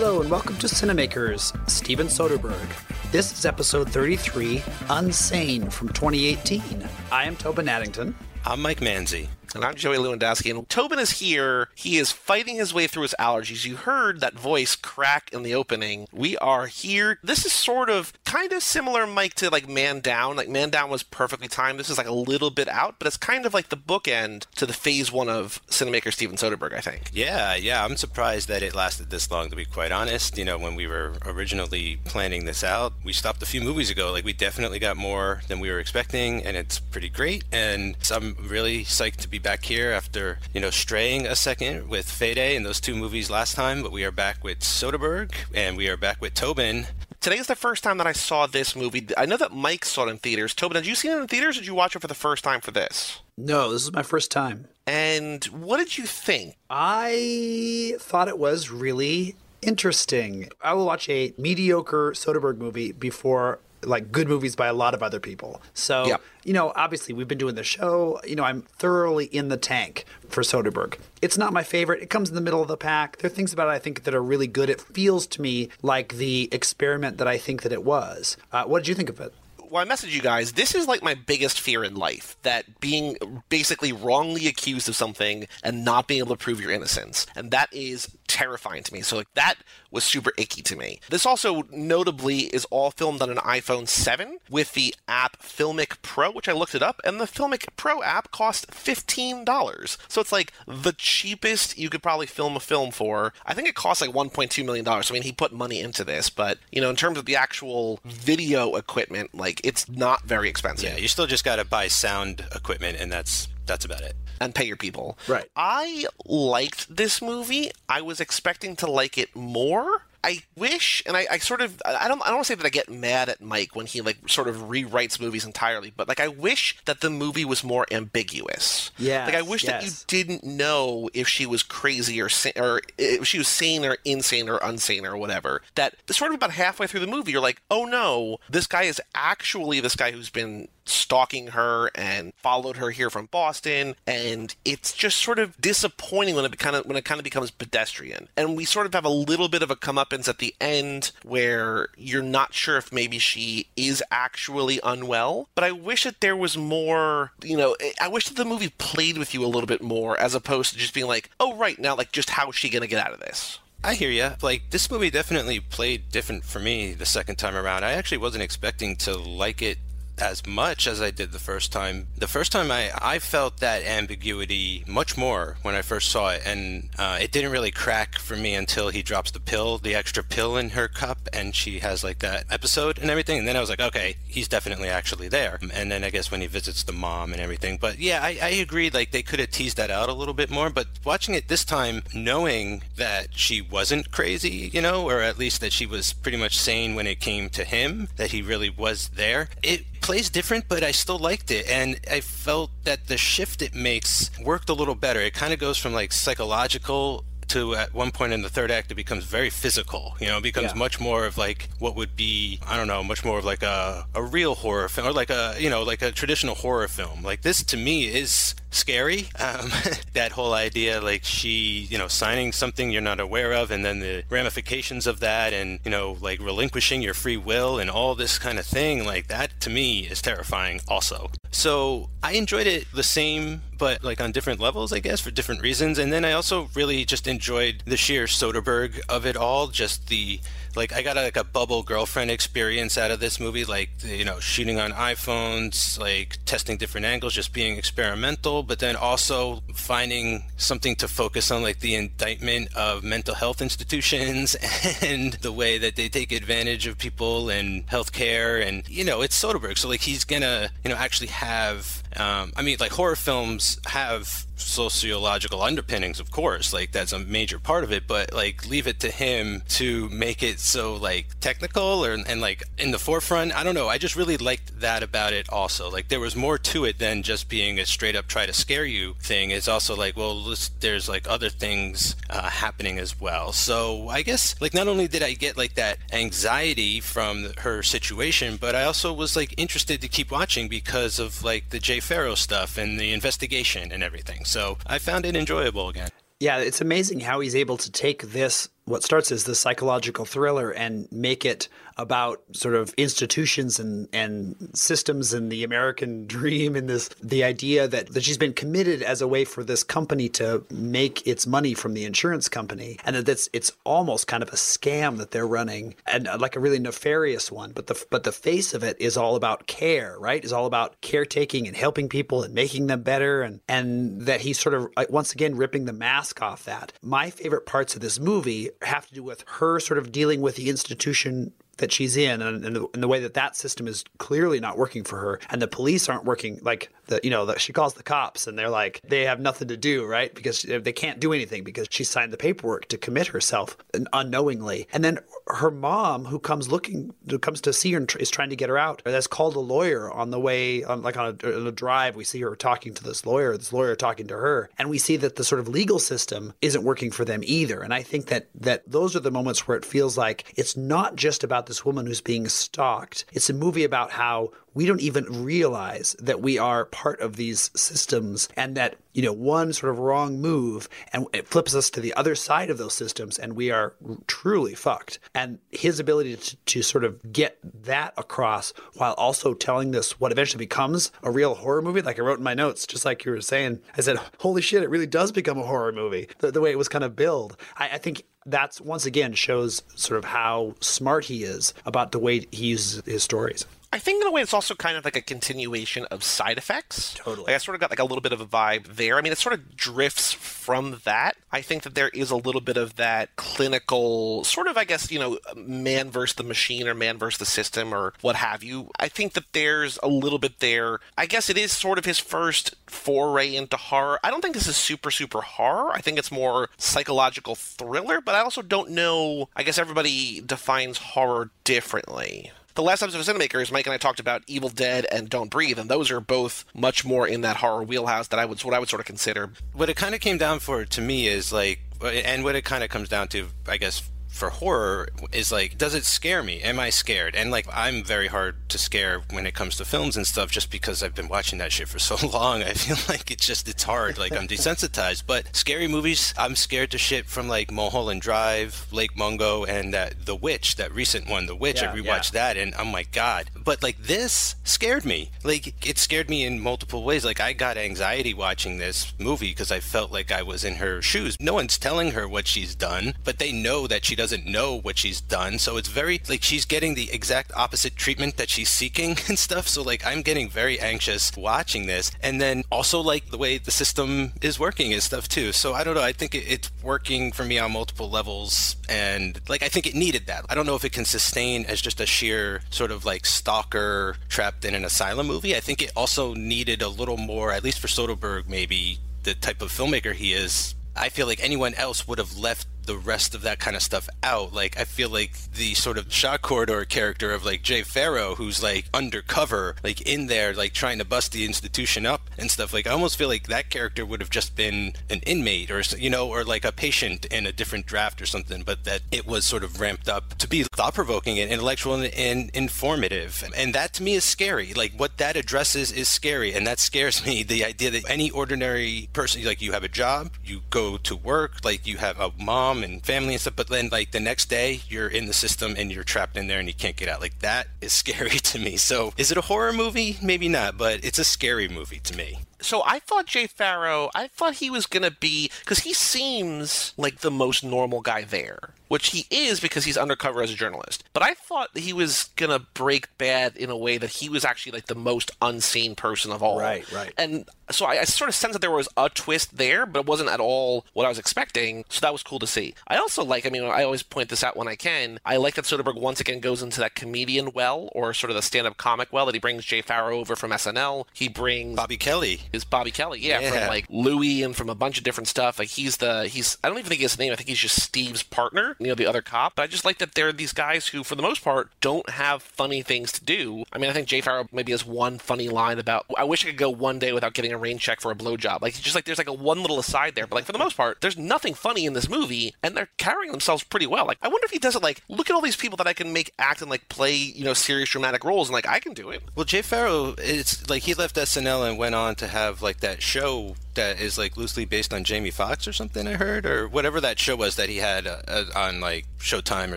Hello and welcome to Cinemakers, Steven Soderbergh. This is episode 33, Unsane from 2018. I am Tobin Addington. I'm Mike Manzi. And I'm Joey Lewandowski. And Tobin is here. He is fighting his way through his allergies. You heard that voice crack in the opening. We are here. This is sort of kind of similar, Mike, to like Man Down. Like Man Down was perfectly timed. This is like a little bit out, but it's kind of like the bookend to the phase one of cinemaker Steven Soderbergh, I think. Yeah, yeah. I'm surprised that it lasted this long, to be quite honest. You know, when we were originally planning this out, we stopped a few movies ago. Like, we definitely got more than we were expecting, and it's pretty great. And so I'm really psyched to be back here after, you know, straying a second with Fede and those two movies last time, but we are back with Soderbergh and we are back with Tobin. Today is the first time that I saw this movie. I know that Mike saw it in theaters. Tobin, did you see it in theaters or did you watch it for the first time for this? No, this is my first time. And what did you think? I thought it was really interesting. I will watch a mediocre Soderbergh movie before like good movies by a lot of other people. So, you know, obviously we've been doing the show. You know, I'm thoroughly in the tank for Soderbergh. It's not my favorite. It comes in the middle of the pack. There are things about it I think that are really good. It feels to me like the experiment that I think that it was. Uh, what did you think of it? well, I message you guys. This is like my biggest fear in life that being basically wrongly accused of something and not being able to prove your innocence. And that is terrifying to me. So, like, that was super icky to me. This also notably is all filmed on an iPhone 7 with the app Filmic Pro, which I looked it up, and the Filmic Pro app cost $15. So, it's like the cheapest you could probably film a film for. I think it costs like $1.2 million. I mean, he put money into this, but, you know, in terms of the actual video equipment, like, it's not very expensive. Yeah, you still just got to buy sound equipment, and that's that's about it. And pay your people. Right. I liked this movie. I was expecting to like it more. I wish, and I, I sort of, I don't, I don't want to say that I get mad at Mike when he like sort of rewrites movies entirely, but like I wish that the movie was more ambiguous. Yeah. like I wish that you didn't know if she was crazy or or if she was sane or insane or unsane or whatever. That sort of about halfway through the movie, you're like, oh no, this guy is actually this guy who's been stalking her and followed her here from Boston, and it's just sort of disappointing when it kind of when it kind of becomes pedestrian. And we sort of have a little bit of a comeuppance at the end where you're not sure if maybe she is actually unwell. But I wish that there was more. You know, eh, I wish that the movie played with you a little bit more as opposed to just being like, oh right now, like just how is she gonna get out of this? I hear you. Like this movie definitely played different for me the second time around. I actually wasn't expecting to like it as much as I did the first time. The first time I, I felt that ambiguity much more when I first saw it, and uh, it didn't really crack for me until he drops the pill, the extra pill in her cup, and she has like that episode and everything. And then I was like, okay, he's definitely actually there. And then I guess when he visits the mom and everything. But yeah, I, I agree. Like they could have teased that out a little bit more. But watching it this time, knowing that she wasn't crazy, you know, or at least that she was pretty much sane when it came to him, that he really was there, it plays different, but I still liked it. And I felt that the shift it makes worked a little better. It kind of goes from like psychological to at one point in the third act it becomes very physical you know it becomes Yeah. much more of like what would be i don't know much more of like a, a real horror film or like a you know like a traditional horror film like this to me is scary um, that whole idea like she you know signing something you're not aware of and then the ramifications of that and you know like relinquishing your free will and all this kind of thing like that to me is terrifying also. So i enjoyed it the same but like on different levels i guess for different reasons and then i also really just enjoyed the sheer soderbergh of it all just the like I got like a bubble girlfriend experience out of this movie, like you know shooting on iPhones, like testing different angles, just being experimental, but then also finding something to focus on, like the indictment of mental health institutions and the way that they take advantage of people and healthcare, and you know it's Soderbergh, so like he's gonna you know actually have, um, I mean like horror films have sociological underpinnings of course like that's a major part of it but like leave it to him to make it so like technical or and like in the forefront. I don't know. I just really liked that about it also. Like there was more to it than just being a straight up try to scare you thing. It's also like well there's like other things uh, happening as well. So i guess like not only did i get like that anxiety from her situation but i also was like interested to keep watching because of like the jay Pharoah stuff and the investigation and everything. So i found it enjoyable again. Yeah, it's amazing how he's able to take this what starts as the psychological thriller and make it about sort of institutions and, and systems and the American dream and this the idea that, that she's been committed as a way for this company to make its money from the insurance company and that that's it's almost kind of a scam that they're running and uh, like a really nefarious one. But the but the face of it is all about care right? Is all about caretaking and helping people and making them better and and that he's sort of once again ripping the mask off that. My favorite parts of this movie have to do with her sort of dealing with the institution that she's in and, and, the, and, the, way that that system is clearly not working for her and the police aren't working like the you know the, she calls the cops and they're like they have nothing to do right? Because they can't do anything because she signed the paperwork to commit herself unknowingly. And then her mom who comes looking who comes to see her and is trying to get her out that's called a lawyer on the way on like on a, on a drive. We see her talking to this lawyer this lawyer talking to her. And we see that the sort of legal system isn't working for them either. And i think that that those are the moments where it feels like it's not just about this woman who's being stalked. It's a movie about how we don't even realize that we are part of these systems and that, you know, one sort of wrong move and it flips us to the other side of those systems and we are truly fucked. And his ability to, to sort of get that across while also telling this what eventually becomes a real horror movie, like I wrote in my notes, just like you were saying, I said, holy shit, it really does become a horror movie, the, the way it was kind of billed. I, I think that's once again shows sort of how smart he is about the way he uses his stories. I think in a way it's also kind of like a continuation of side effects. Totally. Like I sort of got like a little bit of a vibe there. I mean, it sort of drifts from that. I think that there is a little bit of that clinical sort of, I guess, you know, man versus the machine or man versus the system or what have you. I think that there's a little bit there. I guess it is sort of his first foray into horror. I don't think this is super, super horror. I think it's more psychological thriller, but I also don't know. I guess everybody defines horror differently the last episode of Cinemakers, Mike and I talked about Evil Dead and Don't Breathe, and those are both much more in that horror wheelhouse that I would what I would sort of consider. What it kind of came down for to me is like, and what it kind of comes down to, I guess, for horror is like, does it scare me? Am I scared? And like, I'm very hard to scare when it comes to films and stuff, just because I've been watching that shit for so long. I feel like it's just it's hard. Like I'm desensitized. But scary movies, I'm scared to shit from like Mulholland Drive, Lake Mungo, and that The Witch, that recent one, The Witch. Yeah, I rewatched yeah. that, and oh my god! But like this scared me. Like it scared me in multiple ways. Like I got anxiety watching this movie because I felt like I was in her shoes. No one's telling her what she's done, but they know that she doesn't doesn't know what she's done. So it's very like she's getting the exact opposite treatment that she's seeking and stuff. So like I'm getting very anxious watching this. And then also like the way the system is working and stuff too. So I don't know. I think it's working for me on multiple levels. And like I think it needed that. I don't know if it can sustain as just a sheer sort of like stalker trapped in an asylum movie. I think it also needed a little more, at least for Soderbergh, maybe the type of filmmaker he is. I feel like anyone else would have left the rest of that kind of stuff out. Like I feel like the sort of Shock Corridor character of like Jay Pharoah, who's like undercover, like in there, like trying to bust the institution up and stuff. Like I almost feel like that character would have just been an inmate or you know, or like a patient in a different draft or something. But that it was sort of ramped up to be thought provoking and intellectual and, and informative, and that to me is scary. Like what that addresses is scary, and that scares me. The idea that any ordinary person, like you have a job, you go to work, like you have a mom mom and family and stuff, but then like the next day you're in the system and you're trapped in there and you can't get out. Like that is scary to me. So is it a horror movie? Maybe not, but it's a scary movie to me so I thought Jay Pharoah, I thought he was going to be, because he seems like the most normal guy there, which he is because he's undercover as a journalist. But I thought he was going to break bad in a way that he was actually like the most unseen person of all. Right, right. And so I, I sort of sensed that there was a twist there, but it wasn't at all what I was expecting. So that was cool to see. I also like, I mean, I always point this out when I can. I like that Soderbergh once again goes into that comedian well, or sort of the stand up comic well, that he brings Jay Pharoah over from SNL. He brings Bobby Kelly is Bobby Kelly. Yeah, yeah, from like Louie and from a bunch of different stuff. Like he's the he's I don't even think his name. I think he's just Steve's partner. You know, the other cop. But I just like that there are these guys who, for the most part, don't have funny things to do. I mean, I think Jay Pharoah maybe has one funny line about I wish I could go one day without getting a rain check for a blowjob. Like just like there's like a one little aside there. But like for the most part, there's nothing funny in this movie, and they're carrying themselves pretty well. Like I wonder if he does it like look at all these people that I can make act and like play you know serious dramatic roles, and like I can do it. Well, Jay Pharoah, it's like he left SNL and went on to have have like that show that is like loosely based on Jamie Foxx or something. I heard, or whatever that show was that he had uh, uh, on like Showtime or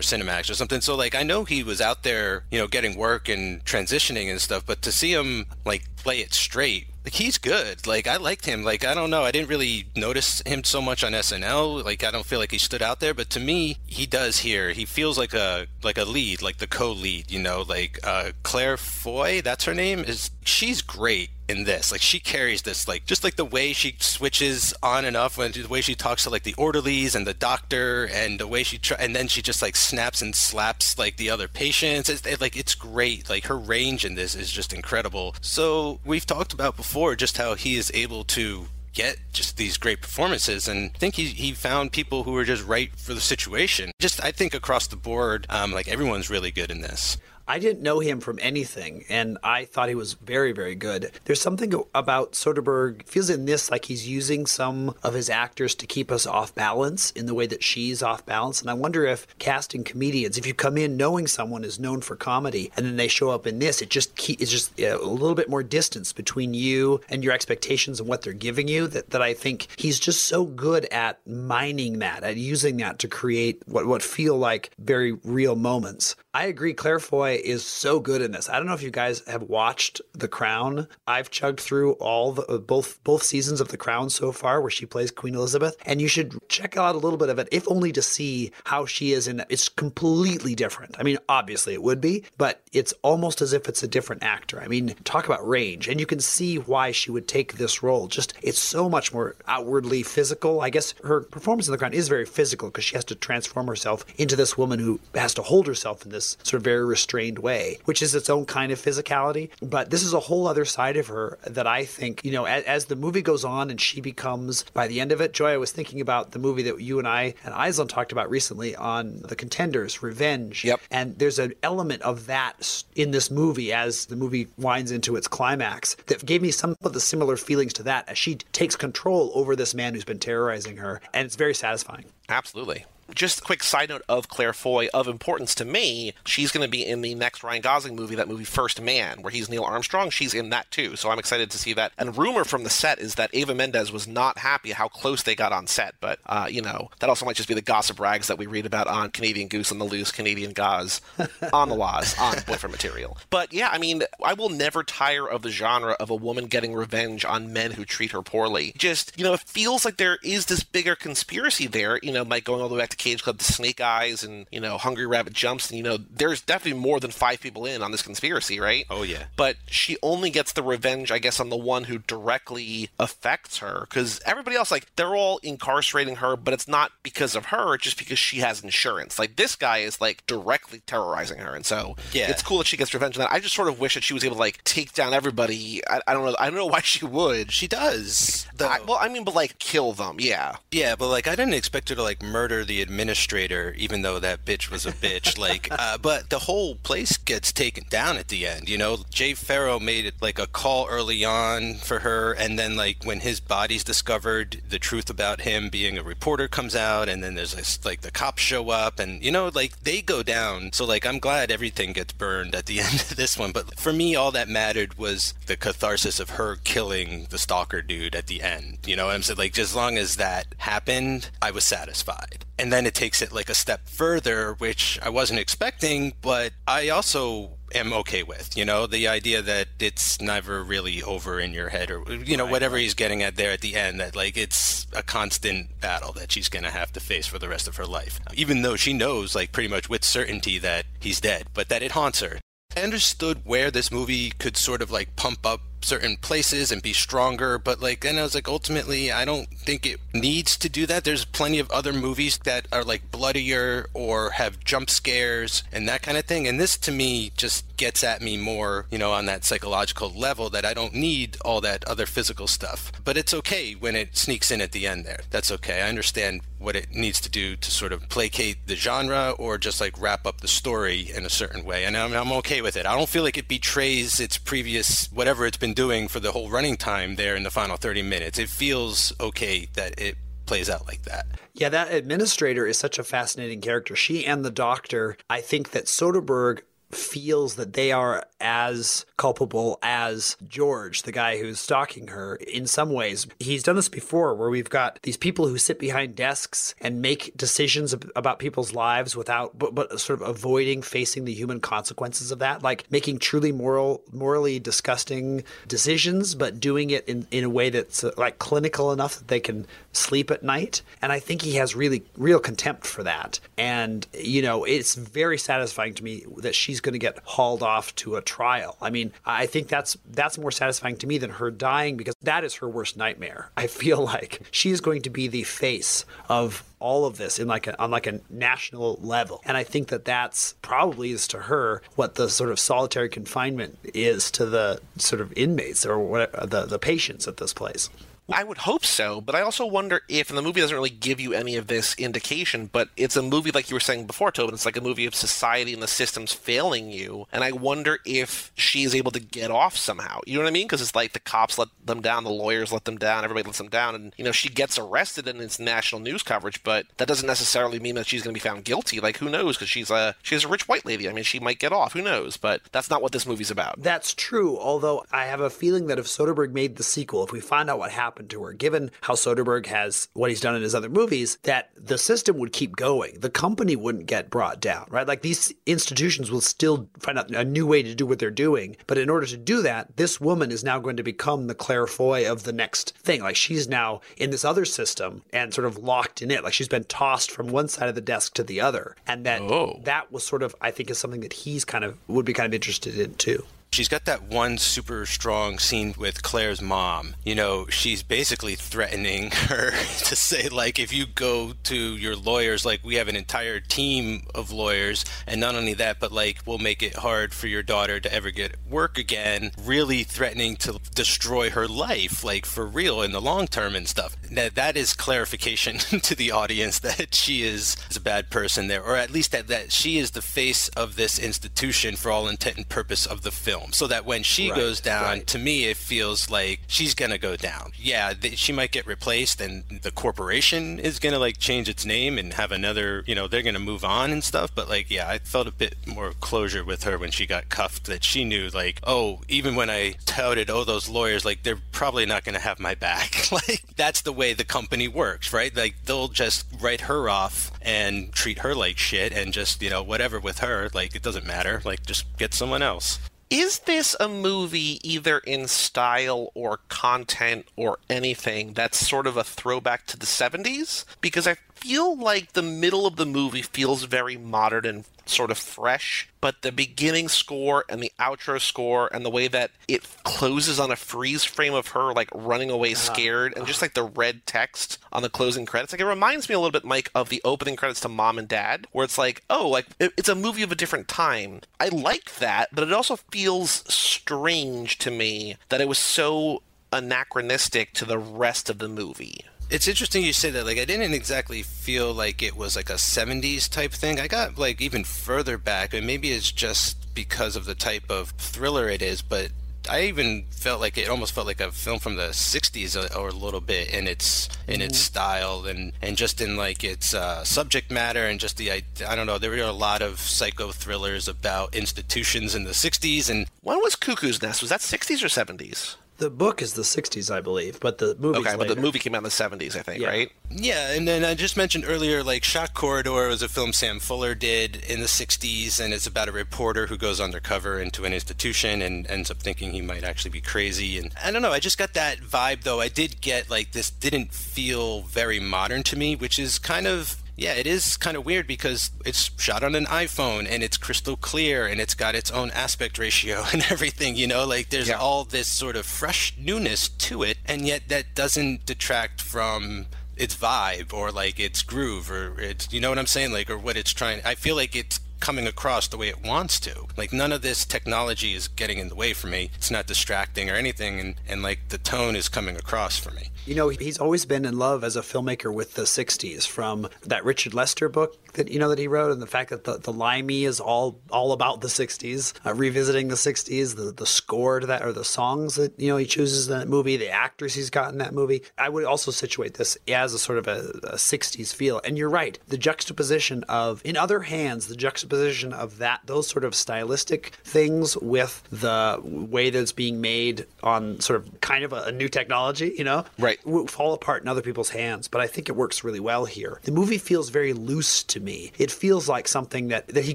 Cinemax or something. So like I know he was out there, you know, getting work and transitioning and stuff. But to see him like play it straight like he's good. Like I liked him. Like I don't know, I didn't really notice him so much on SNL. Like I don't feel like he stood out there, but to me, he does here. He feels like a like a lead, like the co-lead. You know, like uh, Claire Foy. That's her name. Is she's great in this. Like she carries this, like just like the way she switches on and off, when the way she talks to like the orderlies and the doctor, and the way she try, and then she just like snaps and slaps like the other patients. It's it, like it's great. Like her range in this is just incredible. So we've talked about before just how he is able to get just these great performances and I think he, he found people who were just right for the situation. Just I think across the board, um, like everyone's really good in this. I didn't know him from anything, and I thought he was very, very good. There's something about Soderbergh feels in this like he's using some of his actors to keep us off balance in the way that she's off balance. And I wonder if casting comedians, if you come in knowing someone is known for comedy, and then they show up in this, it just keep, it's just a little bit more distance between you and your expectations and what they're giving you. That that I think he's just so good at mining that, at using that to create what what feel like very real moments. I agree. Claire Foy is so good in this. I don't know if you guys have watched The Crown. I've chugged through all the uh, both both seasons of The Crown so far, where she plays Queen Elizabeth, and you should check out a little bit of it, if only to see how she is in it. It's completely different. I mean, obviously it would be, but it's almost as if it's a different actor. I mean, talk about range, and you can see why she would take this role. Just it's so much more outwardly physical. I guess her performance in The Crown is very physical because she has to transform herself into this woman who has to hold herself in this this sort of very restrained way, which is its own kind of physicality. But this is a whole other side of her that I think, you know, as, as the movie goes on and she becomes, by the end of it, Joy, I was thinking about the movie that you and I and Aislinn talked about recently on The Contenders, Revenge. Yep. And there's an element of that in this movie as the movie winds into its climax that gave me some of the similar feelings to that as she takes control over this man who's been terrorizing her. And it's very satisfying. Absolutely just a quick side note of Claire Foy of importance to me. She's going to be in the next Ryan Gosling movie, that movie First Man, where he's Neil Armstrong. She's in that too, so I'm excited to see that. And rumor from the set is that Eva Mendes was not happy how close they got on set, but uh, you know that also might just be the gossip rags that we read about on Canadian Goose on the Loose, Canadian Gauze on the laws on boyfriend material. But yeah, I mean, I will never tire of the genre of a woman getting revenge on men who treat her poorly. Just you know, it feels like there is this bigger conspiracy there. You know, like going all the way back to Cage Club, the Snake Eyes, and you know Hungry Rabbit Jumps. And you know, there's definitely more than five people in on this conspiracy, right? Oh yeah. But she only gets the revenge, I guess, on the one who directly affects her, because everybody else, like, they're all incarcerating her, but it's not because of her; it's just because she has insurance. Like this guy is like directly terrorizing her, and so yeah, it's cool that she gets revenge on that. I just sort of wish that she was able to like take down everybody. I, I don't know. I don't know why she would. She does. I, well, I mean, but like kill them, yeah. Yeah, but like I didn't expect her to like murder the administrator, even though that bitch was a bitch. like, uh, but the whole place gets taken down at the end. You know, Jay Pharoah made it like a call early on for her, and then like when his body's discovered, the truth about him being a reporter comes out, and then there's this, like the cops show up, and you know, like they go down. So like I'm glad everything gets burned at the end of this one. But for me, all that mattered was the catharsis of her killing the stalker dude at the end. You know what I'm saying? Like, as long as that happened, I was satisfied. And then it takes it like a step further, which I wasn't expecting, but I also am okay with. You know, the idea that it's never really over in your head or, you know, right, whatever he's getting at there at the end, that like it's a constant battle that she's going to have to face for the rest of her life. Even though she knows, like, pretty much with certainty that he's dead, but that it haunts her. I understood where this movie could sort of like pump up certain places and be stronger. But like, and I was like, ultimately, I don't think it needs to do that. There's plenty of other movies that are like bloodier or have jump scares and that kind of thing. And this to me just gets at me more, you know, on that psychological level that I don't need all that other physical stuff. But it's okay when it sneaks in at the end there. That's okay. I understand what it needs to do to sort of placate the genre or just like wrap up the story in a certain way. And I'm, I'm okay with it. I don't feel like it betrays its previous, whatever it's been been doing for the whole running time there in the final 30 minutes. It feels okay that it plays out like that. Yeah, that administrator is such a fascinating character. She and the doctor, I think that Soderbergh feels that they are as culpable as George, the guy who's stalking her in some ways. He's done this before where we've got these people who sit behind desks and make decisions about people's lives without but, but sort of avoiding facing the human consequences of that, like making truly moral morally disgusting decisions but doing it in, in a way that's uh, like clinical enough that they can sleep at night. And I think he has really real contempt for that. And you know, it's very satisfying to me that she's going to get hauled off to a trial. I mean, I think that's that's more satisfying to me than her dying because that is her worst nightmare. I feel like she's going to be the face of all of this in like a, on like a national level. And I think that that's probably is to her what the sort of solitary confinement is to the sort of inmates or what the the patients at this place. I would hope so, but I also wonder if, and the movie doesn't really give you any of this indication, but it's a movie like you were saying before, Tobin. It's like a movie of society and the systems failing you, and I wonder if she is able to get off somehow. You know what I mean? Because it's like the cops let them down, the lawyers let them down, everybody lets them down, and you know she gets arrested and it's national news coverage, but that doesn't necessarily mean that she's going to be found guilty. Like who knows? Because she's a she's a rich white lady. I mean, she might get off. Who knows? But that's not what this movie's about. That's true. Although I have a feeling that if Soderbergh made the sequel, if we find out what happened to her, given how Soderbergh has what he's done in his other movies, that the system would keep going. The company wouldn't get brought down, right? Like these institutions will still find out a new way to do what they're doing. But in order to do that, this woman is now going to become the Claire Foy of the next thing. Like she's now in this other system and sort of locked in it. Like she's been tossed from one side of the desk to the other. And that oh. that was sort of I think is something that he's kind of would be kind of interested in too. She's got that one super strong scene with Claire's mom. You know, she's basically threatening her to say, like, if you go to your lawyers, like, we have an entire team of lawyers, and not only that, but like, we'll make it hard for your daughter to ever get work again. Really threatening to destroy her life, like, for real in the long term and stuff. Now, that is clarification to the audience that she is, is a bad person there, or at least that, that she is the face of this institution for all intent and purpose of the film film so that when she right, goes down right. to me it feels like she's gonna go down. Yeah th- she might get replaced and the corporation is gonna like change its name and have another you know they're gonna move on and stuff but like yeah i felt a bit more closure with her when she got cuffed that she knew like oh even when i touted oh those lawyers like they're probably not gonna have my back. Like that's the way the company works right? Like they'll just write her off and treat her like shit and just you know whatever with her like it doesn't matter. Like just get someone else is this a movie either in style or content or anything that's sort of a throwback to the 70s? Because I feel like the middle of the movie feels very modern and sort of fresh, but the beginning score and the outro score and the way that it closes on a freeze frame of her like running away scared and just like the red text on the closing credits, like it reminds me a little bit, Mike, of the opening credits to Mom and Dad, where it's like, oh, like it's a movie of a different time. I like that, but it also feels strange to me that it was so anachronistic to the rest of the movie it's interesting you say that. Like, I didn't exactly feel like it was like a 70s type thing. I got like even further back, and maybe it's just because of the type of thriller it is, but I even felt like it almost felt like a film from the '60s uh, or a little bit in its in its mm-hmm. style and and just in like its uh, subject matter and just the I, I don't know there were a lot of psycho thrillers about institutions in the '60s and when was Cuckoo's Nest was that '60s or '70s? The book is the 60s, I believe, but the movie. Okay, but the movie came out in the 70s, I think, yeah. right? Yeah, and then I just mentioned earlier, like Shock Corridor was a film Sam Fuller did in the 60s, and it's about a reporter who goes undercover into an institution and ends up thinking he might actually be crazy. And I don't know, I just got that vibe, though. I did get like this didn't feel very modern to me, which is kind of yeah, it is kind of weird because it's shot on an iPhone and it's crystal clear and it's got its own aspect ratio and everything, you know, like there's yeah. all this sort of fresh newness to it, and yet that doesn't detract from its vibe or like its groove or it's you know what I'm saying like or what it's trying I feel like it's coming across the way it wants to. Like none of this technology is getting in the way for me. It's not distracting or anything and, and like the tone is coming across for me. You know, he's always been in love as a filmmaker with the 60s from that Richard Lester book that you know that he wrote and the fact that the, the Limey is all all about the 60s, uh, revisiting the 60s, the the score to that or the songs that you know he chooses in that movie, the actors he's got in that movie. I would also situate this as a sort of a, a 60s feel. And you're right, the juxtaposition of in other hands, the juxtaposition juxtaposition of that those sort of stylistic things with the way that it's being made on sort of kind of a, a new technology, you know, Right. fall apart in other people's hands. But I think it works really well here. The movie feels very loose to me. It feels like something that, that he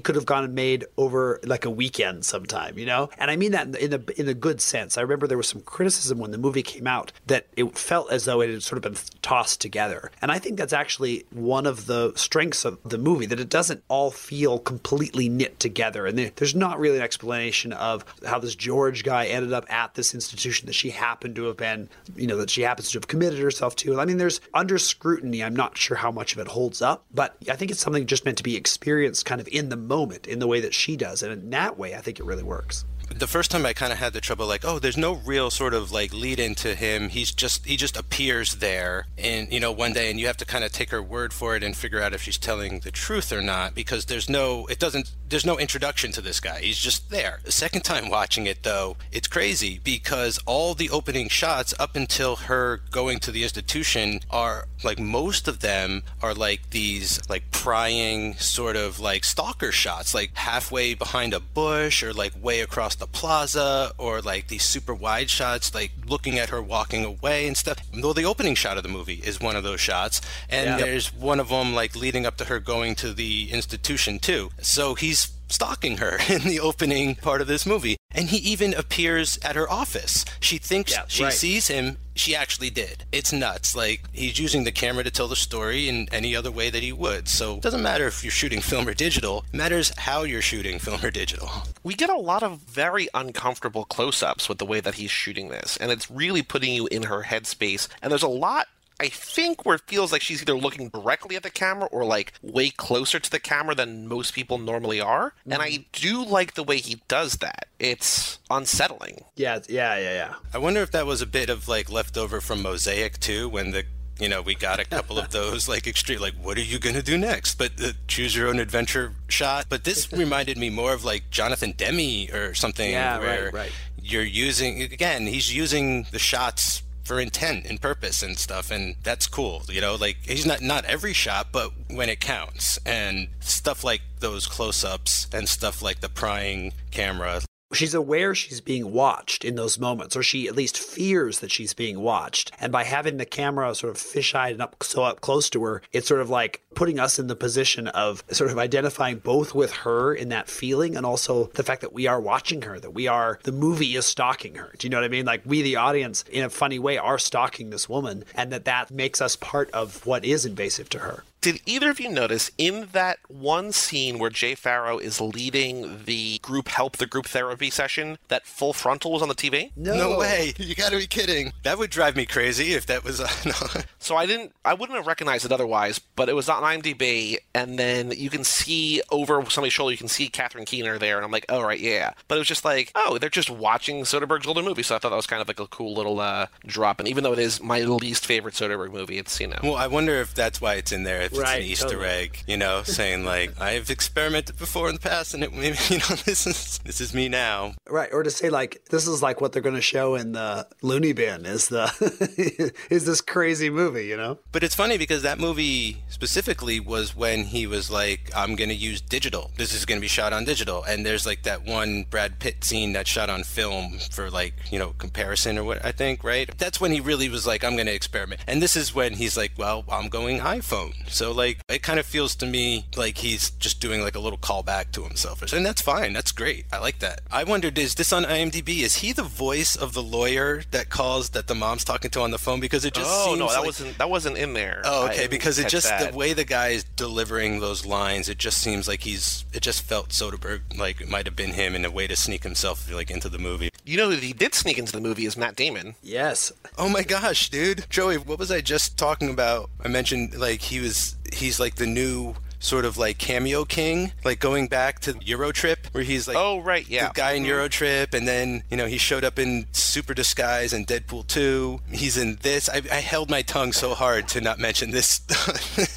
could have gone and made over like a weekend sometime, you know. And I mean that in, in a in a good sense. I remember there was some criticism when the movie came out that it felt as though it had sort of been tossed together. And I think that's actually one of the strengths of the movie that it doesn't all feel completely knit together. And there, there's not really an explanation of how this George guy ended up at this institution that she happened to have been, you know, that she happens to have committed herself to. I mean, there's under scrutiny. I'm not sure how much of it holds up, but I think it's something just meant to be experienced kind of in the moment in the way that she does. And in that way, I think it really works. The first time I kind of had the trouble, like, oh, there's no real sort of like lead into him. He's just he just appears there, and you know, one day, and you have to kind of take her word for it and figure out if she's telling the truth or not, because there's no, it doesn't, there's no introduction to this guy. He's just there. The second time watching it, though, it's crazy because all the opening shots up until her going to the institution are like most of them are like these like prying sort of like stalker shots, like halfway behind a bush or like way across the plaza or like these super wide shots, like looking at her walking away and stuff. Though the opening shot of the movie is one of those shots, and Yeah. there's one of them like leading up to her going to the institution too. So he's stalking her in the opening part of this movie. And he even appears at her office. She thinks Yeah, she right. sees him. She actually did. It's nuts. Like, he's using the camera to tell the story in any other way that he would. So it doesn't matter if you're shooting film or digital, it matters how you're shooting film or digital. we get a lot of very uncomfortable close-ups with the way that he's shooting this and it's really putting you in her headspace and there's a lot I think where it feels like she's either looking directly at the camera or like way closer to the camera than most people normally are. And I mm-hmm. do like the way he does that. It's unsettling. Yeah, yeah, yeah, yeah. I wonder if that was a bit of like leftover from Mosaic too, when the you know we got a couple of those like extreme like what are you gonna do next? But the choose your own adventure shot. But this reminded me more of like Jonathan Demme or something Yeah, right, right. you're using again he's using the shots for intent and purpose and stuff and that's cool you know? Like he's not not every shot but when it counts and stuff like those close-ups and stuff like the prying camera She's aware she's being watched in those moments, or she at least fears that she's being watched. And by having the camera sort of fisheye and up so up close to her, it's sort of like putting us in the position of sort of identifying both with her in that feeling and also the fact that we are watching her, that we are the movie is stalking her. Do you know what I mean? Like we, the audience, in a funny way, are stalking this woman, and that that makes us part of what is invasive to her. Did either of you notice in that one scene where Jay Pharoah is leading the group help the group therapy session that full frontal was on the TV? No way! You gotta be kidding. That would drive me crazy if that was. Uh, no. So I didn't, I wouldn't have recognized it otherwise, but it was on IMDb, and then you can see over somebody's shoulder, you can see Catherine Keener there, and I'm like, oh right, yeah. But it was just like, oh, they're just watching Soderbergh's older movie, so I thought that was kind of like a cool little uh, drop. And even though it is my least favorite Soderbergh movie, it's you know, Well, I wonder if that's why it's in there. If it's Right, an Easter totally. egg, you know, saying like I've experimented before in the past, and it, you know this is this is me now. Right, or to say like this is like what they're going to show in the Looney Bin is the is this crazy movie, you know? But it's funny because that movie specifically was when he was like, I'm going to use digital. This is going to be shot on digital. And there's like that one Brad Pitt scene that's shot on film for like, you know, comparison or what I think, right? That's when he really was like, I'm going to experiment. And this is when he's like, well, I'm going iPhone. So like, it kind of feels to me like he's just doing like a little callback to himself. And that's fine. That's great. I like that. I wondered, is this on IMDb? Is he the voice of the lawyer that calls that the mom's talking to on the phone? Because it just oh seems no, that like- wasn't that wasn't in there. Oh, okay. didn't Because it just that. the way the guy is delivering those lines, it just seems like he's. It just felt Soderbergh like it might have been him in a way to sneak himself like into the movie. You know who he did sneak into the movie is Matt Damon. Yes. Oh my gosh, dude, Joey, what was I just talking about? I mentioned like he was. He's like the new sort of like cameo king, like going back to Euro Trip, where he's like Oh right, yeah. the guy in mm-hmm. Eurotrip, and then you know he showed up in Super Disguise and Deadpool 2. He's in this. I, I held my tongue so hard to not mention this.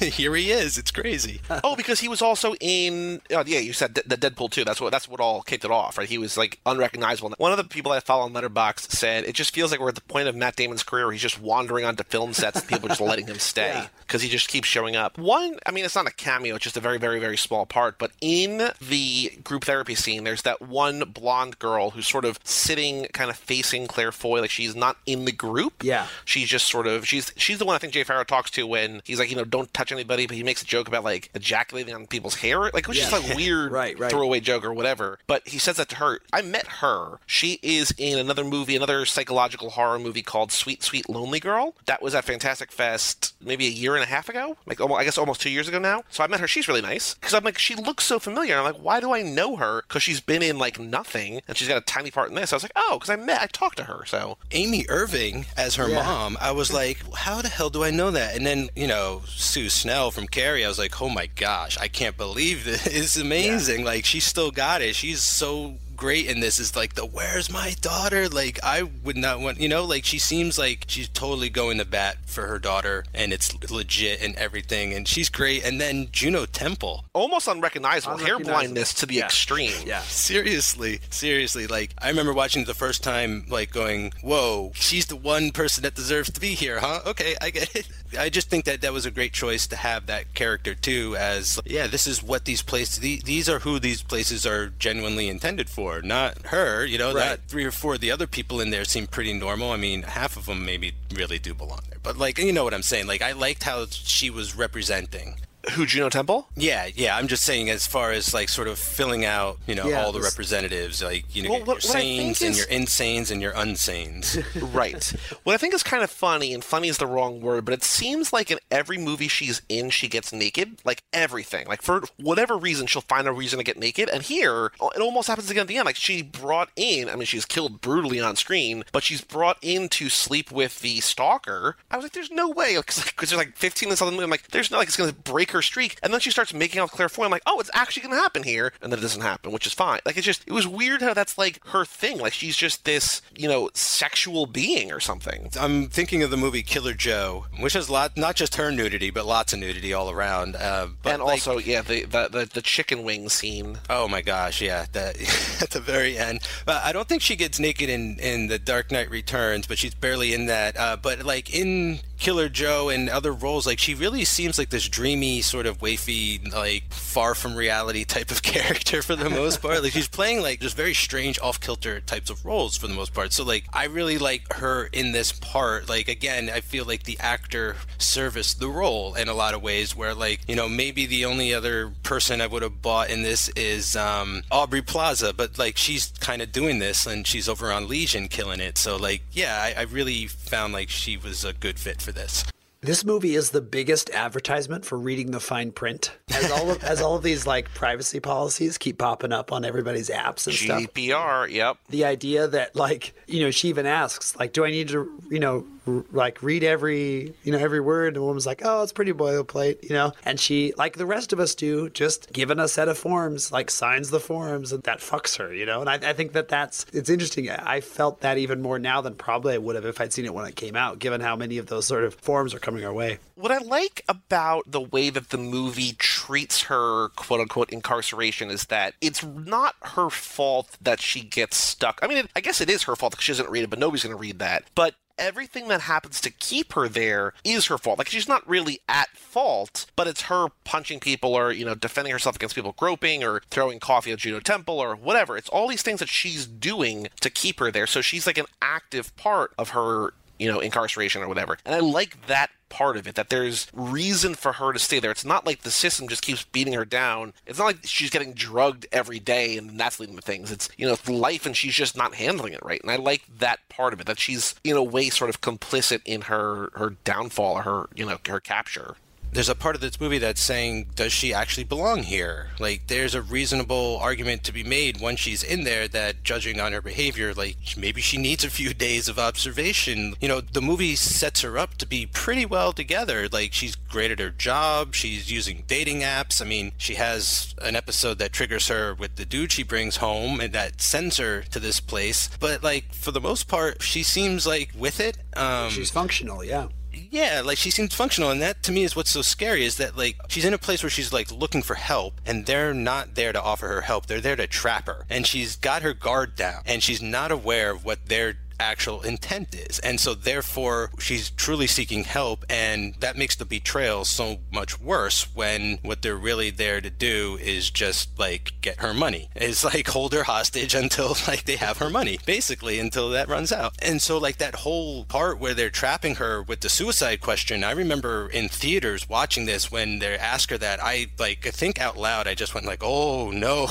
Here he is. It's crazy. Oh, because he was also in. Oh, yeah, you said the Deadpool two. That's what that's what all kicked it off, right? He was like unrecognizable. One of the people I follow on Letterboxd said it just feels like we're at the point of Matt Damon's career where he's just wandering onto film sets and people are just letting him stay Yeah. because he just keeps showing up. One, I mean, it's not a cameo cameo. It's just a very, very, very small part. But in the group therapy scene, there's that one blonde girl who's sort of sitting, kind of facing Claire Foy, like she's not in the group. Yeah. She's just sort of she's she's the one I think Jay Pharoah talks to when he's like, you know, don't touch anybody, but he makes a joke about like ejaculating on people's hair, like which is Yeah. like weird Right, right. throwaway joke or whatever. But he says that to her. I met her. She is in another movie, another psychological horror movie called Sweet Sweet Lonely Girl. That was at Fantastic Fest maybe a year and a half ago, like almost, I guess almost two years ago now. So I met her. She's really nice because I'm like, she looks so familiar. I'm like, why do I know her? Because she's been in like nothing, and she's got a tiny part in this. I was like, oh, because I met, I talked to her. So Amy Irving as her Yeah. mom, I was like, how the hell do I know that? And then, you know, Sue Snell from Carrie, I was like, oh my gosh, I can't believe this. It's amazing. Like, she still got it. She's so great in this. Is like the where's my daughter? Like, I would not want, you know, like she seems like she's totally going to bat for her daughter and it's legit and everything. And she's great. And then Juno Temple. almost unrecognizable, hair blindness to the Yeah. extreme. Yeah. Seriously, seriously. Like, I remember watching it the first time, like going, whoa, she's the one person that deserves to be here, huh? Okay, I get it. I just think that that was a great choice to have that character too, as, yeah, this is what these places, the- these are who these places are genuinely intended for, not her, you know, Right. not three or four of the other people in there seem pretty normal. I mean, half of them maybe really do belong there. But, like, you know what I'm saying? Like, I liked how she was representing. Who Juno Temple? Yeah, yeah. I'm just saying, as far as like sort of filling out, you know, Yeah, all the this- representatives, like you know, Well, your what- what sanes and is- your insanes and your unsanes. right. What I think is kind of funny, and funny is the wrong word, but it seems like in every movie she's in, she gets naked. Like everything. Like for whatever reason, she'll find a reason to get naked. And here, oh, it almost happens again at the end. Like she brought in, I mean, she's killed brutally on screen, but she's brought in to sleep with the stalker. I was like, there's no way. Because there's like 15 minutes on the movie. I'm like, there's no, like, it's going to break her streak. And then she starts making out with Claire Foy. I'm like, oh, it's actually going to happen here. And then it doesn't happen, which is fine. Like, it's just, it was weird how that's like her thing. Like, she's just this, you know, sexual being or something. I'm thinking of the movie Killer Joe, which has lot, not just her nudity, but lots of nudity all around. Uh, but and like, also, yeah, the, the the the chicken wing scene. Oh my gosh, yeah, that at the very end. But I don't think she gets naked in in the Dark Knight Returns, but she's barely in that. Uh, but like in Killer Joe and other roles, like she really seems like this dreamy sort of wafy, like far from reality type of character for the most part. like she's playing like just very strange, off kilter types of roles for the most part. So like I really like her in this part. Like again, I feel like the actor serviced the role in a lot of ways. Where like you know maybe the only other person I would have bought in this is um, Aubrey Plaza, but like she's kind of doing this and she's over on Legion killing it. So like yeah, I, I really found like she was a good fit for this. This movie is the biggest advertisement for reading the fine print. As all of as all of these like privacy policies keep popping up on everybody's apps and stuff. GDPR. Yep. The idea that like you know she even asks like, do I need to you know like read every you know every word? And the woman's like, oh, it's pretty boilerplate, you know. And she like the rest of us do, just given a set of forms, like signs the forms, and that fucks her, you know. And I, I think that that's it's interesting. I I felt that even more now than probably I would have if I'd seen it when it came out, given how many of those sort of forms are coming our way. What I like about the way that the movie treats her quote unquote incarceration is that it's not her fault that she gets stuck. I mean, it, I guess it is her fault because she doesn't read it, but nobody's going to read that. But everything that happens to keep her there is her fault. Like she's not really at fault, but it's her punching people or, you know, defending herself against people groping or throwing coffee at Juno Temple or whatever. It's all these things that she's doing to keep her there. So she's like an active part of her you know, incarceration or whatever. And I like that part of it, that there's reason for her to stay there. It's not like the system just keeps beating her down. It's not like she's getting drugged every day and that's leading to things. It's, you know, it's life and she's just not handling it right. And I like that part of it, that she's in a way sort of complicit in her her downfall or her, you know, her capture. There's a part of this movie that's saying, does she actually belong here? Like, there's a reasonable argument to be made once she's in there that judging on her behavior, like, maybe she needs a few days of observation. You know, the movie sets her up to be pretty well together. Like, she's great at her job, she's using dating apps. I mean, she has an episode that triggers her with the dude she brings home and that sends her to this place. But, like, for the most part, she seems like with it. Um, She's functional, yeah. Yeah, like she seems functional, and that to me is what's so scary is that like she's in a place where she's like looking for help, and they're not there to offer her help. They're there to trap her, and she's got her guard down, and she's not aware of what they're actual intent is. And so therefore she's truly seeking help and that makes the betrayal so much worse when what they're really there to do is just like get her money. Is like hold her hostage until like they have her money, basically until that runs out. And so like that whole part where they're trapping her with the suicide question, I remember in theaters watching this when they ask her that, I like I think out loud I just went like, "Oh no.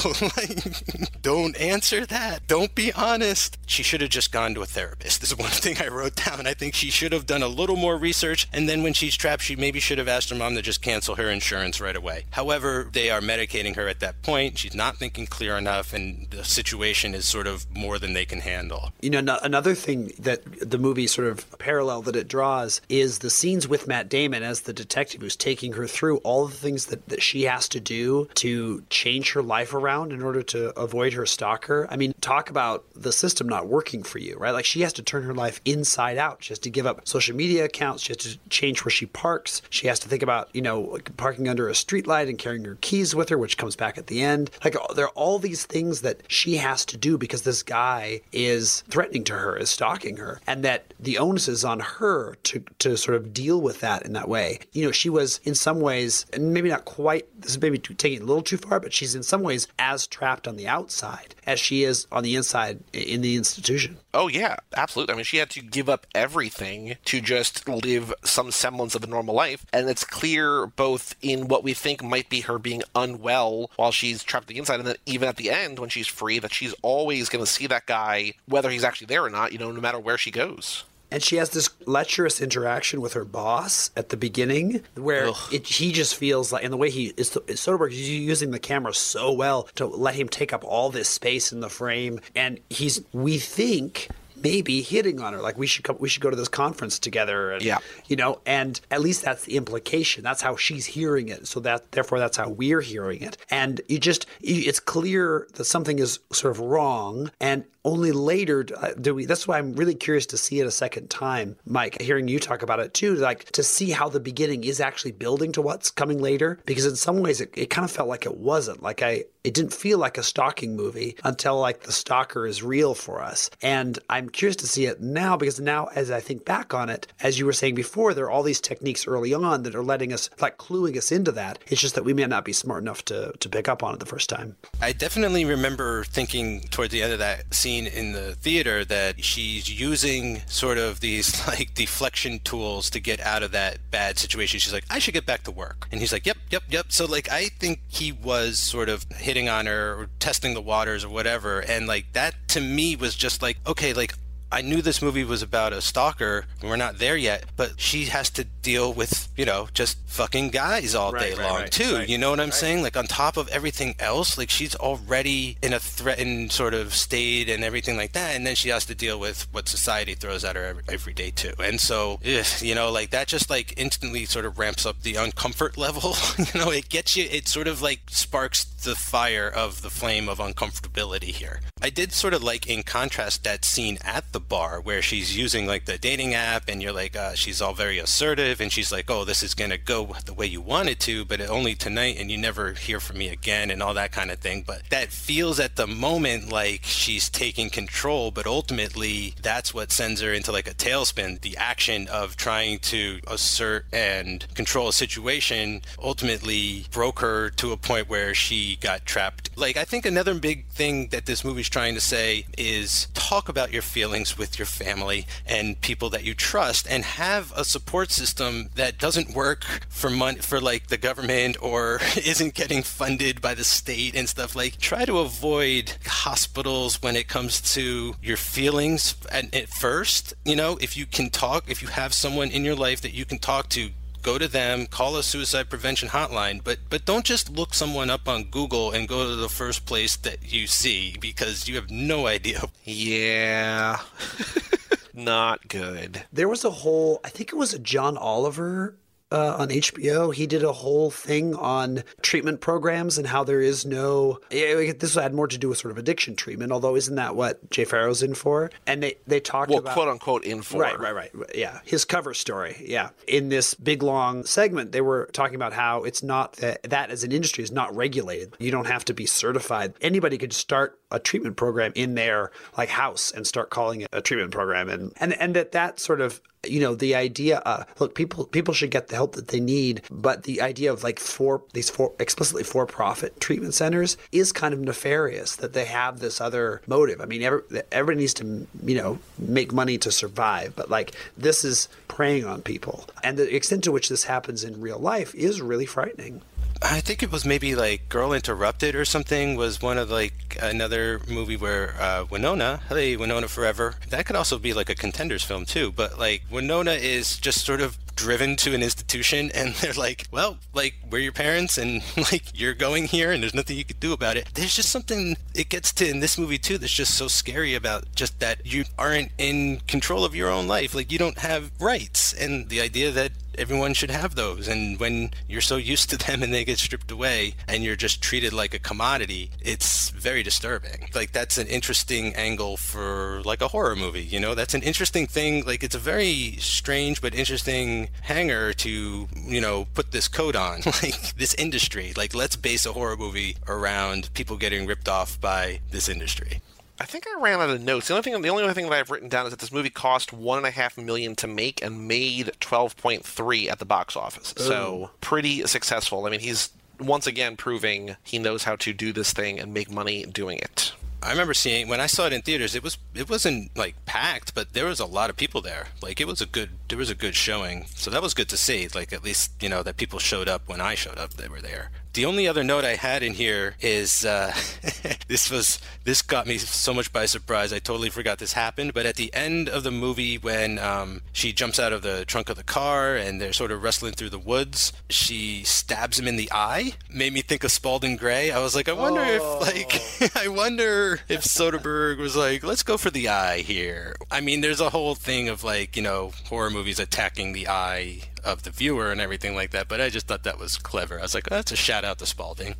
don't answer that. Don't be honest." She should have just gone to a therapist. This is one thing I wrote down. I think she should have done a little more research and then when she's trapped, she maybe should have asked her mom to just cancel her insurance right away. However, they are medicating her at that point. She's not thinking clear enough and the situation is sort of more than they can handle. You know, another thing that the movie sort of parallel that it draws is the scenes with Matt Damon as the detective who's taking her through all the things that, that she has to do to change her life around in order to avoid her stalker. I mean, talk about the system not working for you, right? Like she has to turn her life inside out. She has to give up social media accounts. She has to change where she parks. She has to think about, you know, parking under a streetlight and carrying her keys with her, which comes back at the end. Like there are all these things that she has to do because this guy is threatening to her, is stalking her, and that the onus is on her to to sort of deal with that in that way. You know, she was in some ways, and maybe not quite. This is maybe taking it a little too far, but she's in some ways as trapped on the outside as she is on the inside in the institution. Oh yeah, absolutely. I mean, she had to give up everything to just live some semblance of a normal life, and it's clear both in what we think might be her being unwell while she's trapped on the inside, and then even at the end when she's free, that she's always going to see that guy whether he's actually there or not. You know, no matter where she goes and she has this lecherous interaction with her boss at the beginning where it, he just feels like and the way he is Soderbergh is using the camera so well to let him take up all this space in the frame and he's we think maybe hitting on her like we should come we should go to this conference together and, yeah. you know and at least that's the implication. That's how she's hearing it. So that therefore that's how we're hearing it. And you just it's clear that something is sort of wrong. And only later uh, do we that's why i'm really curious to see it a second time mike hearing you talk about it too like to see how the beginning is actually building to what's coming later. Because in some ways it, it kind of felt like it wasn't. Like i it didn't feel like a stalking movie until like the stalker is real for us and i'm curious to see it now because now as i think back on it as you were saying before there are all these techniques early on that are letting us like cluing us into that it's just that we may not be smart enough to to pick up on it the first time i definitely remember thinking toward the end of that scene scene in the theater that she's using sort of these like deflection tools to get out of that bad situation. She's like, I should get back to work. And he's like, yep, yep, yep. So like, I think he was sort of hitting on her or testing the waters or whatever. And like, that to me was just like, okay, like, I knew this movie was about a stalker. We're not there yet, but she has to deal with, you know, just fucking guys all right, day right, long right, too. You know what I'm saying? Like on top of everything else, like she's already in a threatened sort of state and everything like that, and then she has to deal with what society throws at her every, every day too. And so, you know, like that just like instantly sort of ramps up the uncomfort level. you know, it gets you. It sort of like sparks the fire of the flame of uncomfortability here. I did sort of like in contrast that scene at the bar where she's using like the dating app and you're like, uh, she's all very assertive and she's like, oh, this is going to go the way you want it to, but only tonight and you never hear from me again and all that kind of thing. But that feels at the moment like she's taking control, but ultimately that's what sends her into like a tailspin. The action of trying to assert and control a situation ultimately broke her to a point where she got trapped. Like, I think another big thing that this movie's trying to say is talk about your feelings with your family and people that you trust and have a support system that doesn't work for money for like the government or isn't getting funded by the state and stuff like try to avoid hospitals when it comes to your feelings at, at first. You know if you can talk if you have someone in your life that you can talk to go to them, call a suicide prevention hotline, but but don't just look someone up on Google and go to the first place that you see because you have no idea. Yeah. Not good. There was a whole I think it was a John Oliver uh, on HBO. He did a whole thing on treatment programs and how there is no. This had more to do with sort of addiction treatment, although isn't that what Jay Pharoah's in for? And they they talked well, about quote unquote in for right, right, right. Yeah, his cover story. Yeah, in this big long segment, they were talking about how it's not that that as an industry is not regulated. You don't have to be certified. Anybody could start a treatment program in their like house and start calling it a treatment program, and and and that that sort of you know the idea uh, look people people should get the help that they need but the idea of like for these for explicitly for profit treatment centers is kind of nefarious that they have this other motive. I mean every, everybody needs to you know make money to survive but like this is preying on people. And the extent to which this happens in real life is really frightening I think it was maybe like Girl Interrupted or something was one of like another movie where uh, Winona, hey Winona Forever, that could also be like a contenders film too. But like Winona is just sort of driven to an institution and they're like, well, like we're your parents and like you're going here and there's nothing you could do about it. There's just something it gets to in this movie too that's just so scary about just that you aren't in control of your own life. Like you don't have rights and the idea that everyone should have those. And when you're so used to them and they get stripped away and you're just treated like a commodity, it's very disturbing. Like that's an interesting angle for like a horror movie, you know? That's an interesting thing. Like it's a very strange but interesting hanger to, you know, put this coat on. like this industry. Like let's base a horror movie around people getting ripped off by this industry. I think I ran out of notes. The only thing, the only other thing that I've written down is that this movie cost one and a half million to make and made twelve point three at the box office. Ooh. So pretty successful. I mean, he's once again proving he knows how to do this thing and make money doing it. I remember seeing when I saw it in theaters. It was it wasn't like packed, but there was a lot of people there. Like it was a good there was a good showing, so that was good to see. Like at least you know that people showed up when I showed up. They were there. The only other note I had in here is uh, this was this got me so much by surprise. I totally forgot this happened. But at the end of the movie, when um, she jumps out of the trunk of the car and they're sort of wrestling through the woods, she stabs him in the eye. Made me think of Spalding Gray. I was like, I wonder oh. if like I wonder if Soderbergh was like, let's go for the eye here. I mean, there's a whole thing of like you know horror movies attacking the eye of the viewer and everything like that. But I just thought that was clever. I was like, oh, that's a shout out to Spalding.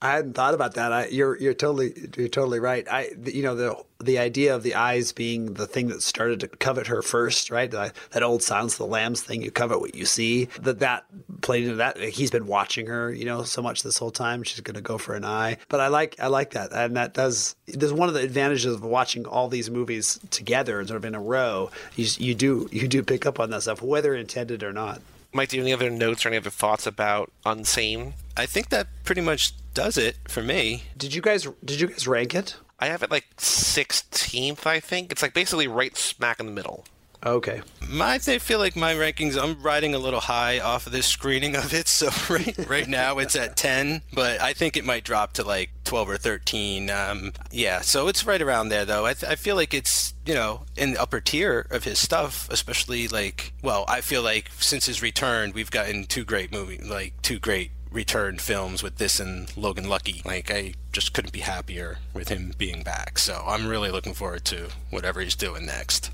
I hadn't thought about that. I, you're you're totally you're totally right. I you know the the idea of the eyes being the thing that started to covet her first, right? That, that old Silence of the Lambs thing. You covet what you see. That that played into that. He's been watching her, you know, so much this whole time. She's going to go for an eye. But I like I like that, and that does. There's one of the advantages of watching all these movies together, sort of in a row. You you do you do pick up on that stuff, whether intended or not. Mike, do you have any other notes or any other thoughts about Unsane? I think that pretty much does it for me. Did you guys did you guys rank it? I have it like 16th, I think. It's like basically right smack in the middle. Okay. My, I feel like my rankings. I'm riding a little high off of this screening of it, so right right now it's at ten, but I think it might drop to like twelve or thirteen. Um, yeah, so it's right around there though. I, th- I feel like it's you know in the upper tier of his stuff, especially like well, I feel like since his return, we've gotten two great movie, like two great return films with this and Logan Lucky. Like I just couldn't be happier with him being back. So I'm really looking forward to whatever he's doing next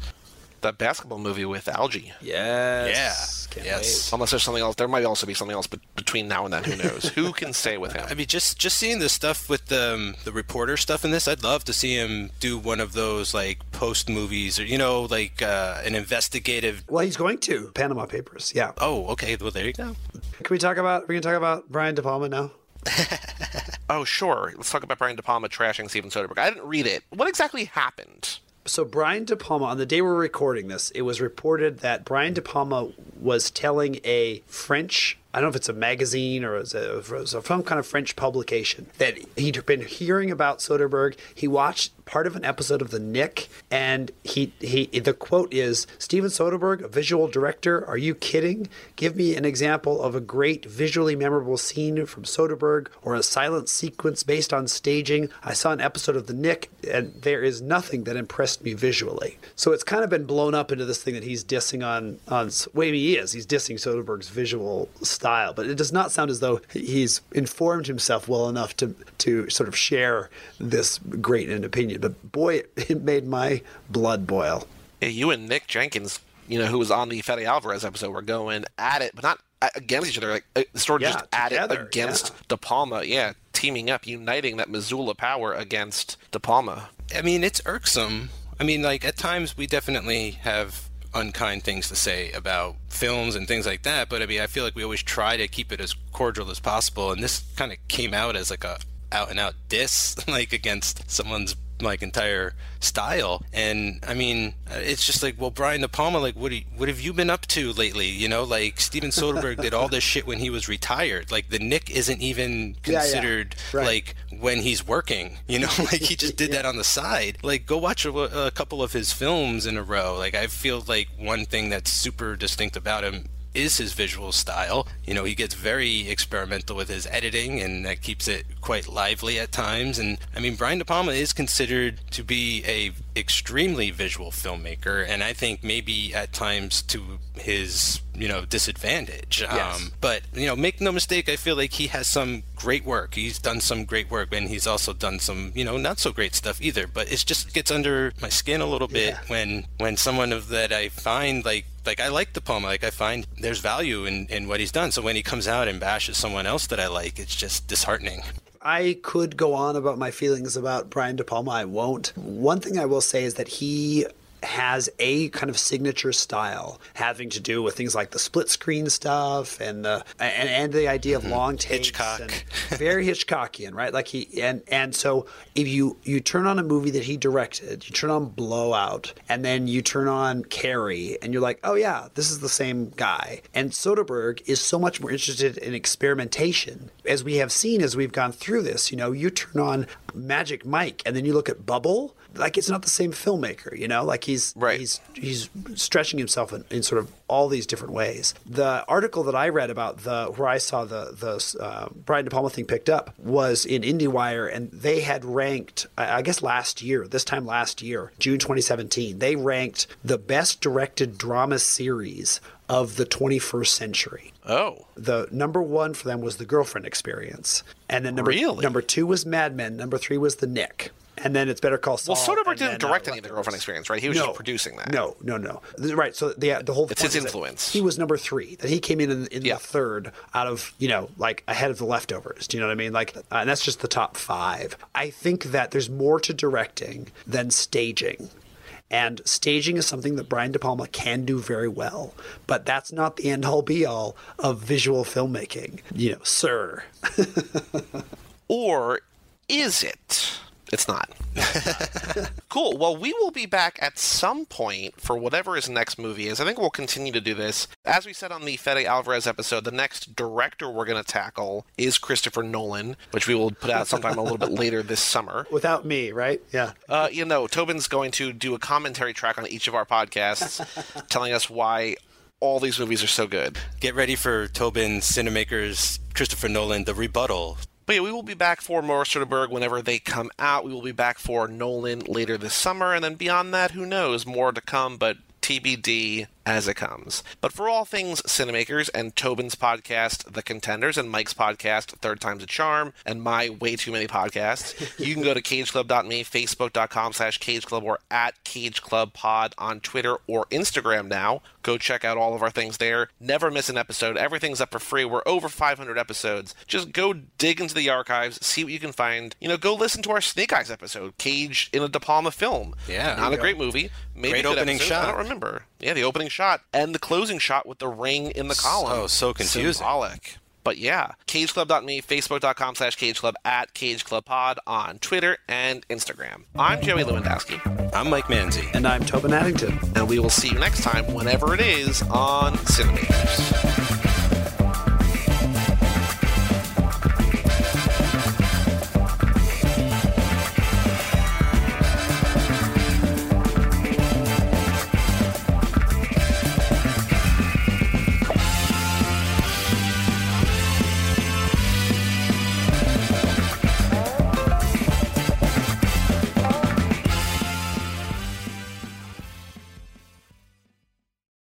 that basketball movie with Algie. Yes. Yeah. Can't yes. Wait. Unless there's something else. There might also be something else but between now and then. Who knows? who can say with him? I mean, just just seeing the stuff with the um, the reporter stuff in this, I'd love to see him do one of those like post movies or you know like uh, an investigative. Well, he's going to Panama Papers. Yeah. Oh, okay. Well, there you go. Can we talk about? We can talk about Brian De Palma now. oh, sure. Let's talk about Brian De Palma trashing Steven Soderbergh. I didn't read it. What exactly happened? So Brian De Palma, on the day we're recording this, it was reported that Brian De Palma was telling a French I don't know if it's a magazine or it's a, some kind of French publication that he'd been hearing about Soderbergh. He watched part of an episode of The Knick, and he he the quote is Steven Soderbergh, a visual director. Are you kidding? Give me an example of a great visually memorable scene from Soderbergh or a silent sequence based on staging. I saw an episode of The Knick, and there is nothing that impressed me visually. So it's kind of been blown up into this thing that he's dissing on on. Well, he is. He's dissing Soderbergh's visual style style, but it does not sound as though he's informed himself well enough to to sort of share this great an opinion. But boy, it made my blood boil. Yeah, you and Nick Jenkins, you know, who was on the Fede Alvarez episode, were going at it, but not against each other, like uh, sort of Yeah, just at it against yeah. De Palma. Yeah, teaming up, uniting that Missoula power against De Palma. I mean, it's irksome. I mean, like at times we definitely have unkind things to say about films and things like that, but I mean, I feel like we always try to keep it as cordial as possible, and this kind of came out as like a out and out diss, like against someone's like entire style. And I mean, it's just like, well, Brian De Palma, like, what you, what have you been up to lately? You know, like Steven Soderbergh did all this shit when he was retired. Like the Knick isn't even Yeah, yeah. considered Right. like when he's working. You know, like he just did that on the side. Like go watch a, a couple of his films in a row. Like I feel like one thing that's super distinct about him is his visual style. You know, he gets very experimental with his editing and that keeps it quite lively at times. And I mean, Brian De Palma is considered to be a extremely visual filmmaker and I think maybe at times to his, you know, disadvantage. Yes. Um, but, you know, make no mistake, I feel like he has some great work. He's done some great work and he's also done some, you know, not so great stuff either, but it just gets under my skin a little bit Yeah. when when someone of that I find like like I like De Palma, like I find there's value in, in what he's done. So when he comes out and bashes someone else that I like, it's just disheartening. I could go on about my feelings about Brian De Palma. I won't. One thing I will say is that he has a kind of signature style having to do with things like the split screen stuff and the and, and the idea of mm-hmm. long takes Hitchcock. and very Hitchcockian, right? Like he and and so if you you turn on a movie that he directed, you turn on Blow Out, and then you turn on Carrie, and you're like, oh yeah, this is the same guy. And Soderbergh is so much more interested in experimentation, as we have seen as we've gone through this. You know, you turn on Magic Mike, and then you look at Bubble. Like it's not the same filmmaker, you know. Like he's Right. he's he's stretching himself in, in sort of all these different ways. The article that I read about the where I saw the the uh, Brian De Palma thing picked up was in IndieWire, and they had ranked, I guess last year, this time last year, June 2017, they ranked the best directed drama series of the 21st century. Oh, The number one for them was the Girlfriend Experience, and then number Really? number two was Mad Men, number three was The Knick. And then it's Better Call Saul. well, Soderbergh didn't uh, direct any of the girlfriend experience, right? He was just producing that. No, no, no. Right. So the the whole thing. It's his influence. He was number three. That he came in in, in Yeah. the third out of you know like ahead of the leftovers. Do you know what I mean? Like, uh, and that's just the top five. I think that there's more to directing than staging. And staging is something that Brian De Palma can do very well, but that's not the end all be all of visual filmmaking, you know, sir. Or is it? It's not. cool. Well, we will be back at some point for whatever his next movie is. I think we'll continue to do this. As we said on the Fede Alvarez episode, the next director we're going to tackle is Christopher Nolan, which we will put out sometime a little bit later this summer. Without me, right? Yeah. Uh, you know, Tobin's going to do a commentary track on each of our podcasts, telling us why all these movies are so good. Get ready for Tobin Cinemakers Christopher Nolan the rebuttal. But yeah, we will be back for more Soderbergh whenever they come out. We will be back for Nolan later this summer, and then beyond that, who knows? More to come, but TBD as it comes. But for all things Cinemakers and Tobin's podcast, The Contenders, and Mike's podcast, Third Time's a Charm, and my way too many podcasts, you can go to cageclub.me, facebook.com slash cageclub, or at cageclubpod on Twitter or Instagram now. Go check out all of our things there. Never miss an episode. Everything's up for free. We're over 500 episodes. Just go dig into the archives, see what you can find. You know, go listen to our Snake Eyes episode, Cage in a De Palma film. Yeah. Not a great movie. Maybe Great a good opening episode. I don't remember. Yeah, the opening shot and the closing shot with the ring in the column. So, so confusing. Symbolic. But yeah, cageclub.me, facebook.com slash cageclub, at cageclubpod on Twitter and Instagram. I'm Joey Lewandowski, I'm Mike Manzi. And I'm Tobin Addington. and we will see you next time, whenever it is, on Cinemakers.